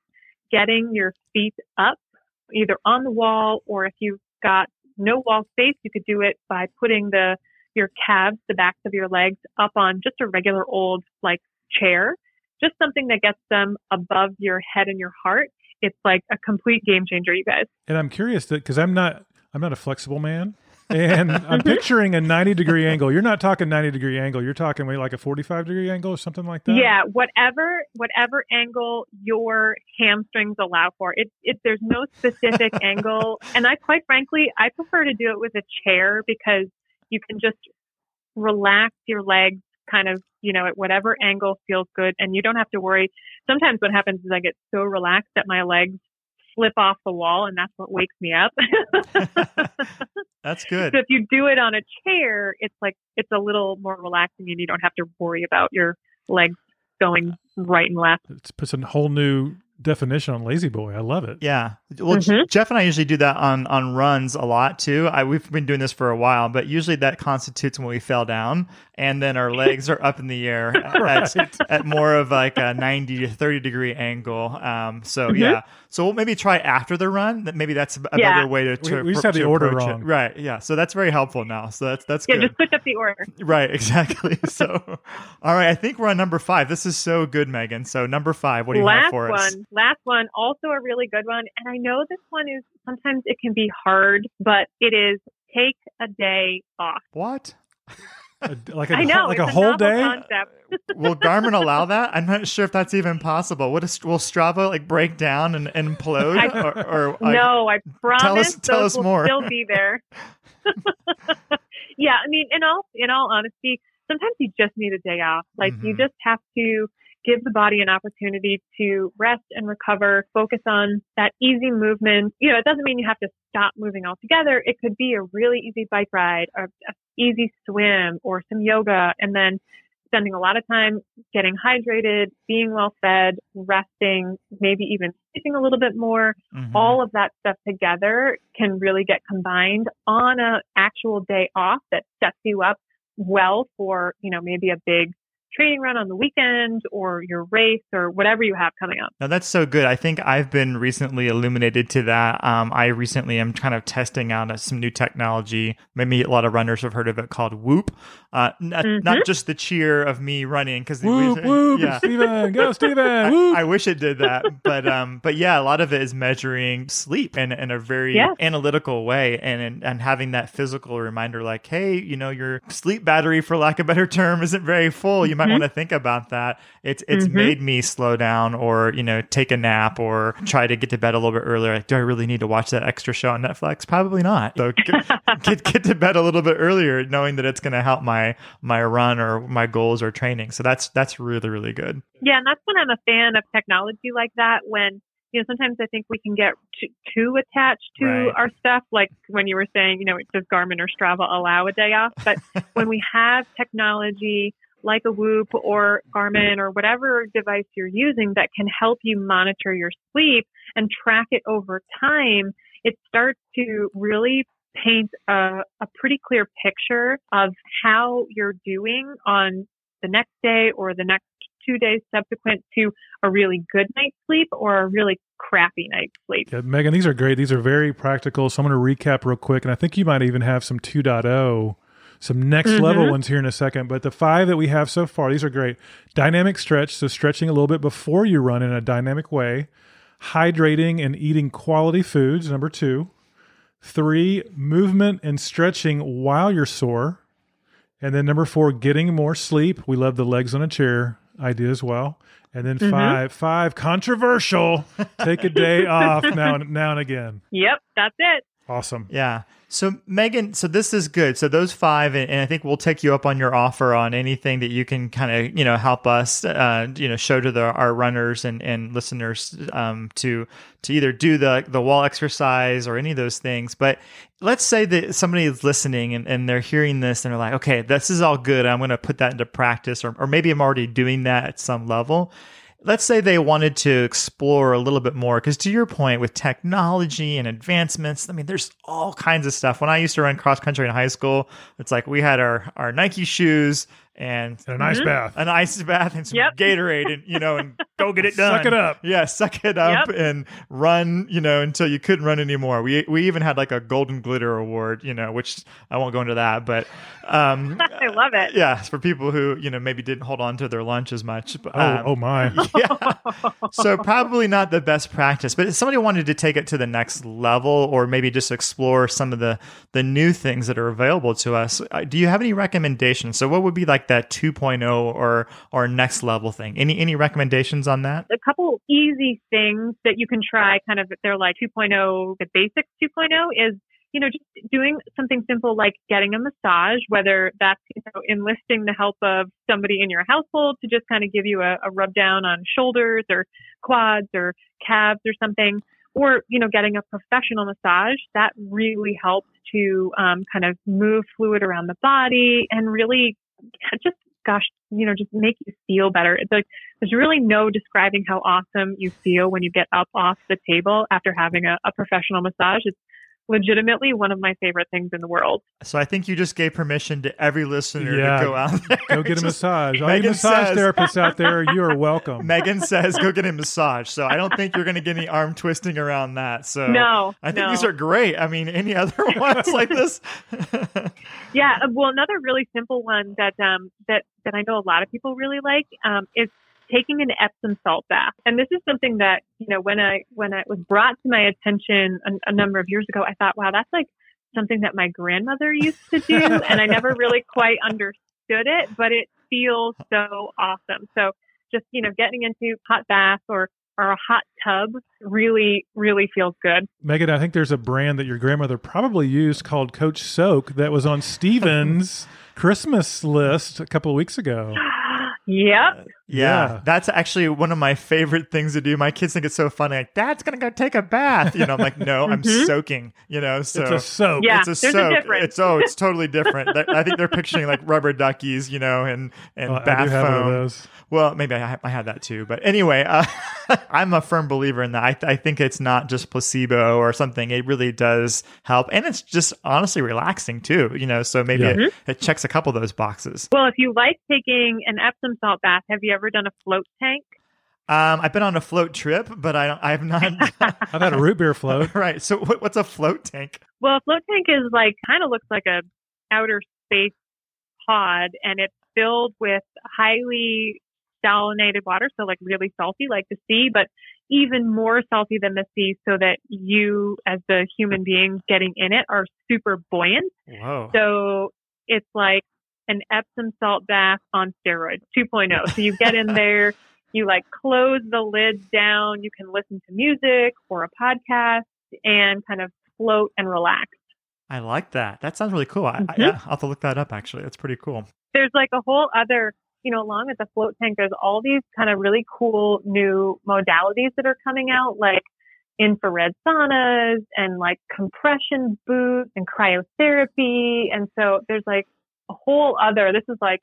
getting your feet up either on the wall or if you've got no wall space, you could do it by putting the, your calves, the backs of your legs up on just a regular old like chair, just something that gets them above your head and your heart. It's like a complete game changer, you guys. And I'm curious that because I'm not I'm not a flexible man. And I'm picturing a 90 degree angle. You're not talking 90 degree angle. You're talking like a 45 degree angle or something like that. Yeah, whatever whatever angle your hamstrings allow for. It it there's no specific angle, and I quite frankly I prefer to do it with a chair because you can just relax your legs kind of you know at whatever angle feels good, and you don't have to worry. Sometimes what happens is I get so relaxed that my legs slip off the wall, and that's what wakes me up. That's good. So if you do it on a chair, it's like it's a little more relaxing, and you don't have to worry about your legs going right and left. It puts a whole new definition on La-Z-Boy. I love it. Yeah. Well, J- Mhm. Jeff and I usually do that on on runs a lot too. I, we've been doing this for a while, but usually that constitutes when we fell down and then our legs are up in the air at, at more of like a 90 to 30 degree angle. Um, so yeah. So we'll maybe try after the run. That maybe that's a, a Yeah. better way to, to We- we just appro- have the order approach it. wrong. Right. Yeah. So that's very helpful now. So that's that's Yeah, good. just switch up the order. Right, exactly. So, all right, I think we're on number five. This is so good, Megan. So, number five, what do you have last for one, us? last one, also a really good one. And I know this one is sometimes it can be hard, but it is take a day off. What? A- like a, I know like it's a whole novel day. concept. Will Garmin allow that? I'm not sure if that's even possible. What is, will Strava like break down and, and implode? I- or, or like- no, I promise us, tell us will more. still be there. yeah, I mean, in all in all honesty, sometimes you just need a day off. Like you Mhm. just have to give the body an opportunity to rest and recover, focus on that easy movement. You know, it doesn't mean you have to stop moving altogether. It could be a really easy bike ride or a easy swim or some yoga and then spending a lot of time getting hydrated, being well fed, resting, maybe even sleeping a little bit more Mhm. all of that stuff together can really get combined on an actual day off that sets you up well for, you know, maybe a big training run on the weekend or your race or whatever you have coming up. No, that's so good. I think I've been recently illuminated to that. Um, I recently am kind of testing out some new technology. Maybe a lot of runners have heard of it called Whoop. Uh, not, Mm-hmm. not just the cheer of me running because Whoop whoop, yeah. Stephen, go Stephen. I. I wish it did that, but um, but yeah, a lot of it is measuring sleep in, in a very Yeah. analytical way, and, and and having that physical reminder, like, hey, you know, your sleep battery, for lack of a better term, isn't very full. You might want to think about that. It's it's Mhm. made me slow down, or you know, take a nap, or try to get to bed a little bit earlier. Like, do I really need to watch that extra show on Netflix? Probably not. So get get, get to bed a little bit earlier, knowing that it's going to help my my my run or my goals or training. So that's that's really really good. Yeah, and that's when I'm a fan of technology like that when you know, sometimes I think we can get too, too attached to Right. our stuff. Like when you were saying, you know, does Garmin or Strava allow a day off? But when we have technology like a Whoop or Garmin or whatever device you're using that can help you monitor your sleep and track it over time, it starts to really paint a, a pretty clear picture of how you're doing on the next day or the next two days subsequent to a really good night's sleep or a really crappy night's sleep. Yeah, Megan, these are great. These are very practical. So I'm going to recap real quick, and I think you might even have some 2.0, some next mm-hmm. level ones here in a second. But the five that we have so far, these are great. Dynamic stretch, so stretching a little bit before you run in a dynamic way. Hydrating and eating quality foods, number two. Three, movement and stretching while you're sore. And then number four, getting more sleep. We love the legs on a chair idea as well. And then mm-hmm. five, five, controversial. Take a day off now and now and again. Yep, that's it. Awesome. Yeah. So Megan, so this is good. So those five, and, I think we'll take you up on your offer on anything that you can kind of you know help us, uh, you know, show to the our runners and and listeners um, to to either do the the wall exercise or any of those things. But let's say that somebody is listening and, and they're hearing this and they're like, okay, this is all good. I'm going to put that into practice, or or maybe I'm already doing that at some level let's say they wanted to explore a little bit more because to your point with technology and advancements i mean there's all kinds of stuff. When i used to run cross country in high school it's like we had our our nike shoes and And a nice bath. an ice bath and some Yep. Gatorade and you know and go get it done. Suck it up. Yeah, suck it up Yep. and run, you know, until you couldn't run anymore. We we even had like a golden glitter award, you know, which I won't go into that, but um I love it. yeah, for people who, you know, maybe didn't hold on to their lunch as much. But, Oh, um, oh my. yeah. So probably not the best practice, but if somebody wanted to take it to the next level or maybe just explore some of the the new things that are available to us, uh, do you have any recommendations? So what would be like that 2.0 or or next level thing? Any any recommendations on that? a couple easy things that you can try kind of they're like 2.0 the basics 2.0 is you know just doing something simple like getting a massage whether that's you know enlisting the help of somebody in your household to just kind of give you a, a rub down on shoulders or quads or calves or something or you know getting a professional massage that really helps to um, kind of move fluid around the body and really just gosh you know just make you feel better it's like there's really no describing how awesome you feel when you get up off the table after having a, a professional massage. It's legitimately one of my favorite things in the world. So I think you just gave permission to every listener Yeah. to go out there. Go get a Just- massage. All you Megan massage says- therapists out there, you are welcome. Megan says go get a massage. So I don't think you're going to get any arm twisting around that. So No, I think no. these are great. I mean, any other ones like this? Yeah, uh, well, another really simple one that um, that that I know a lot of people really like um, is taking an Epsom salt bath. And this is something that you know when I when it was brought to my attention a, a number of years ago, I thought, wow, that's like something that my grandmother used to do, and I never really quite understood it, but it feels so awesome. So just you know getting into hot bath or or a hot tub really really feels good. Megan, I think there's a brand that your grandmother probably used called Coach Soak that was on Stephen's Christmas list a couple of weeks ago. Yep. Yeah, Yeah. that's actually one of my favorite things to do. My kids think it's so funny. Like, Dad's gonna go take a bath. You know, I'm like, no, I'm soaking. You know, so It's a soak. Yeah. it's a there's a difference. It's oh, it's totally different. I think they're picturing like rubber duckies, you know, and and Oh, I bath do have one of foam. those. Well, maybe I, ha- I had that too, but anyway, uh, I'm a firm believer in that. I, I think it's not just placebo or something. It really does help, and it's just honestly relaxing too. You know, so maybe Yeah. it, it checks a couple of those boxes. Well, if you like taking an Epsom salt bath, have you ever done a float tank? Um, I've been on a float trip, but I don't, I have not. I've had a root beer float. right. So what, what's a float tank? Well, a float tank is like kind of looks like a outer space pod, and it's filled with highly salinated water, so like really salty, like the sea, but even more salty than the sea, so that you, as the human being getting in it, are super buoyant. Whoa. So it's like an Epsom salt bath on steroids 2.0. So you get in there, you like close the lid down, you can listen to music or a podcast and kind of float and relax. I like that. That sounds really cool. I, I, Mhm. yeah, I'll have to look that up. Actually, that's pretty cool. There's like a whole other you know, along with the float tank, there's all these kind of really cool new modalities that are coming out, like infrared saunas and like compression boots and cryotherapy. And so there's like a whole other, this is like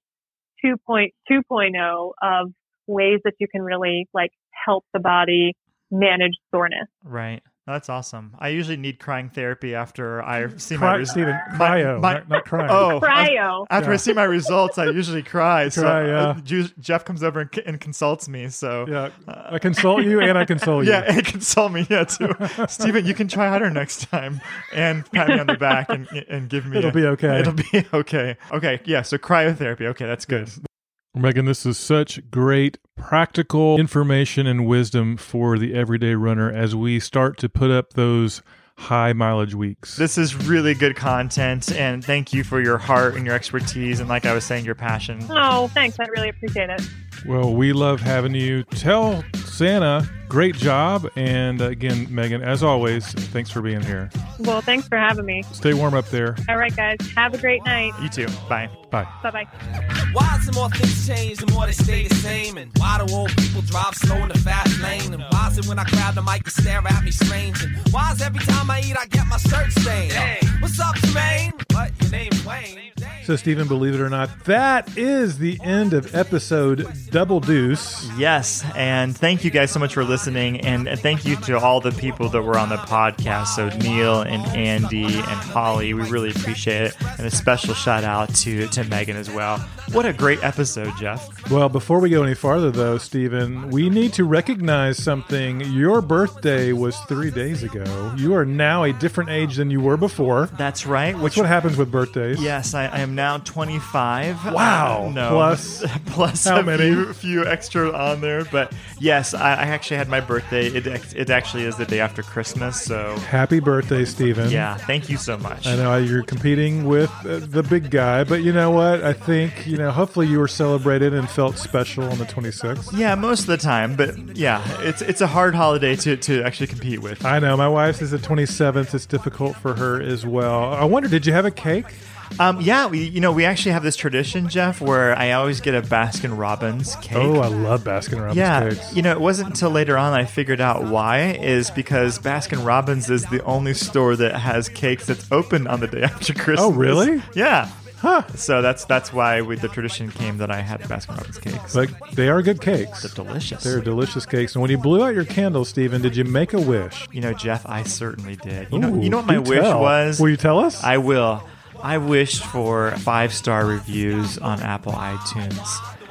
2.2.0 of ways that you can really like help the body manage soreness. Right. That's awesome. I usually need crying therapy after I see my Cry, res- Stephen, cryo, my- not, not crying. Oh, Cryo. After I see my results, I usually cry. So Cry, yeah. uh, Jeff comes over and, and consults me. So yeah. I consult you and I console you. yeah, and consult me. Yeah, too. Stephen, you can try harder next time and pat me on the back and and give me. It'll a- be okay. It'll be okay. Okay, yeah. So cryotherapy. Okay, that's good. Megan, this is such great practical information and wisdom for the everyday runner as we start to put up those high mileage weeks. This is really good content, and thank you for your heart and your expertise, and like I was saying, your passion. Oh, thanks. I really appreciate it. Well, we love having you. Tell Santa, great job. And uh, again, Megan, as always, thanks for being here. Well, thanks for having me. Stay warm up there. All right, guys. Have a great night. You too. Bye. Bye. Bye bye. Why the more things change, the more they stay the same? And why do old people drive slow in the fast lane? And why is it when I grab the mic, you stare at me strange? And why is every time I eat, I get my shirt stained? Hey. What's up, Jermaine? What? Your name's Wayne. So, Stephen, believe it or not, that is the end of episode Double Deuce. Yes, and thank you guys so much for listening, and and thank you to all the people that were on the podcast. So Neil and Andy and Holly, we really appreciate it, and a special shout out to to Megan as well. What a great episode, Jeff. Well, before we go any farther, though, Stephen, we need to recognize something. Your birthday was three days ago. You are now a different age than you were before. That's right. Which That's what happens with birthdays. Yes, I, I am now 25. Wow. Uh, no. Plus- plus how a many? Few, few extra on there. But yes, I, I actually had my birthday. It, it actually is the day after Christmas. So Happy birthday, Stephen. yeah, thank you so much. I know you're competing with uh, the big guy, but you know what? I think, you know, hopefully you were celebrated and felt special on the 26th. Yeah, most of the time, but yeah, it's it's a hard holiday to, to actually compete with. I know. My wife's is the 27th. It's difficult for her as well. I wonder, did you have a cake? Um, yeah, we you know we actually have this tradition, Jeff, where I always get a Baskin Robbins cake. Oh, I love Baskin Robbins yeah, cakes. you know, it wasn't until later on I figured out why. Is because Baskin Robbins is the only store that has cakes that's open on the day after Christmas. Oh, really? Yeah. Huh. So that's that's why we, the tradition came that I had Baskin Robbins cakes. But they are good cakes. They're delicious. They're delicious cakes. And when you blew out your candle, Stephen, did you make a wish? you know, Jeff, I certainly did. You know, you know what my wish tell. was. Will you tell us? I will. I wished for five star reviews on Apple iTunes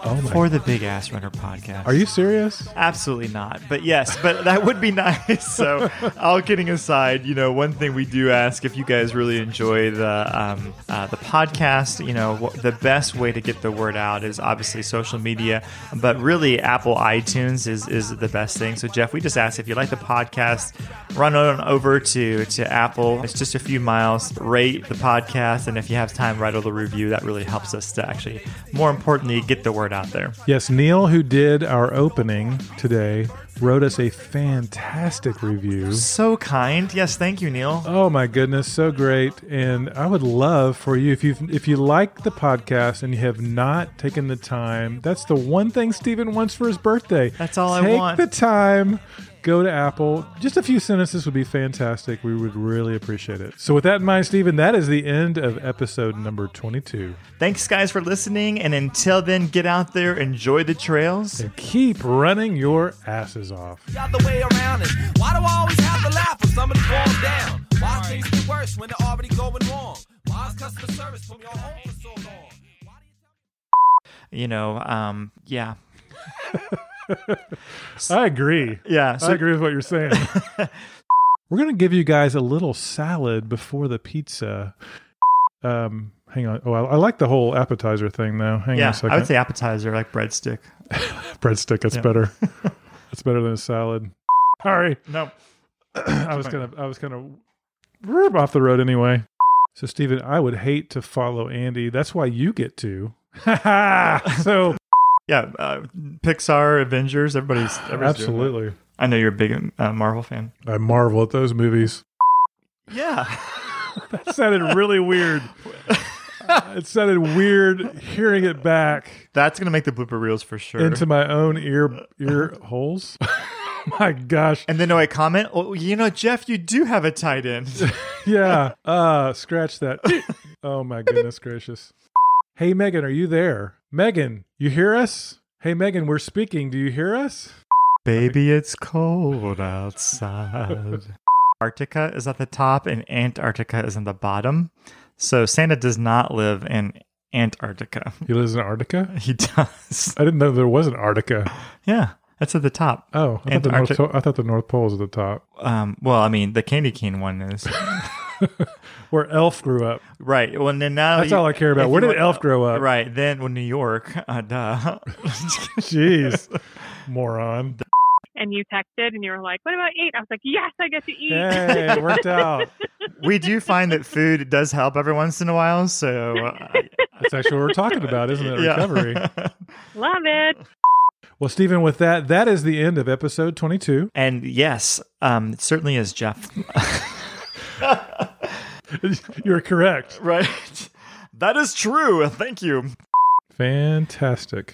Oh for the Big Ass Runner podcast. Are you serious? Absolutely not. But yes, but that would be nice. So, all kidding aside, you know, one thing we do ask if you guys really enjoy the um, uh, the podcast, you know, the best way to get the word out is obviously social media, but really Apple iTunes is is the best thing. So, Jeff, we just ask if you like the podcast, run on over to to Apple. It's just a few miles. Rate the podcast, and if you have time, write a little review. That really helps us to actually, more importantly, get the word out there. Yes, Neil, who did our opening today, wrote us a fantastic review. So kind. Yes, thank you, Neil. Oh my goodness, so great! And I would love for you if you if you like the podcast and you have not taken the time. That's the one thing Stephen wants for his birthday. That's all I want. Take the time. Go to Apple. Just a few sentences would be fantastic. We would really appreciate it. So, with that in mind, Stephen, that is the end of episode number 22. Thanks, guys, for listening. And until then, get out there, enjoy the trails. And keep running your asses off. The other way around it. Why do I always have to laugh when somebody falls down? Why things get worse when they're already going wrong? Why is customer service from your home for so long? You You know, um, yeah. I agree. Yeah. So, I agree with what you're saying. We're going to give you guys a little salad before the pizza. Um, hang on. Oh, I, I like the whole appetizer thing, though. Hang on yeah, a second. I would say appetizer, like breadstick. breadstick. That's Yeah. better. That's better than a salad. Sorry, No. I was gonna. I was kind of off the road anyway. So, Stephen, I would hate to follow Andy. That's why you get to. so, Yeah. Uh, Pixar, Avengers, everybody's, everybody's absolutely, I know you're a big uh, Marvel fan. I marvel at those movies. Yeah. That sounded really weird. it sounded weird hearing it back That's gonna make the blooper reels for sure. into my own ear ear holes. my gosh. and then no, I comment. Oh, you know, Jeff, you do have a tight end. Yeah. Uh scratch that. oh my goodness gracious. Hey Megan, are you there? Megan, you hear us? Hey Megan, we're speaking. Do you hear us? Baby, it's cold outside. Arctica is at the top, and Antarctica is on the bottom. So Santa does not live in Antarctica. He lives in Antarctica? He does. I didn't know there was an Antarctica. Yeah, that's at the top. Oh, I thought, the North, I thought the North Pole was at the top. Um, well, I mean, the candy cane one is Where Elf grew up. right. Well, then now That's you- all I care about. Where did want- Elf grow up? Right. Then, well, New York. Uh, duh. Jeez. Moron. And you texted and you were like, "What about eight? I was like, "Yes, I get to eat." Hey, it worked out. we do find that food does help every once in a while. So, uh, That's actually what we're talking about, isn't it? yeah. Recovery. Love it. Well, Stephen, with that, that is the end of episode 22. and yes, um, it certainly is Jeff. You're correct. right. That is true. Thank you. Fantastic.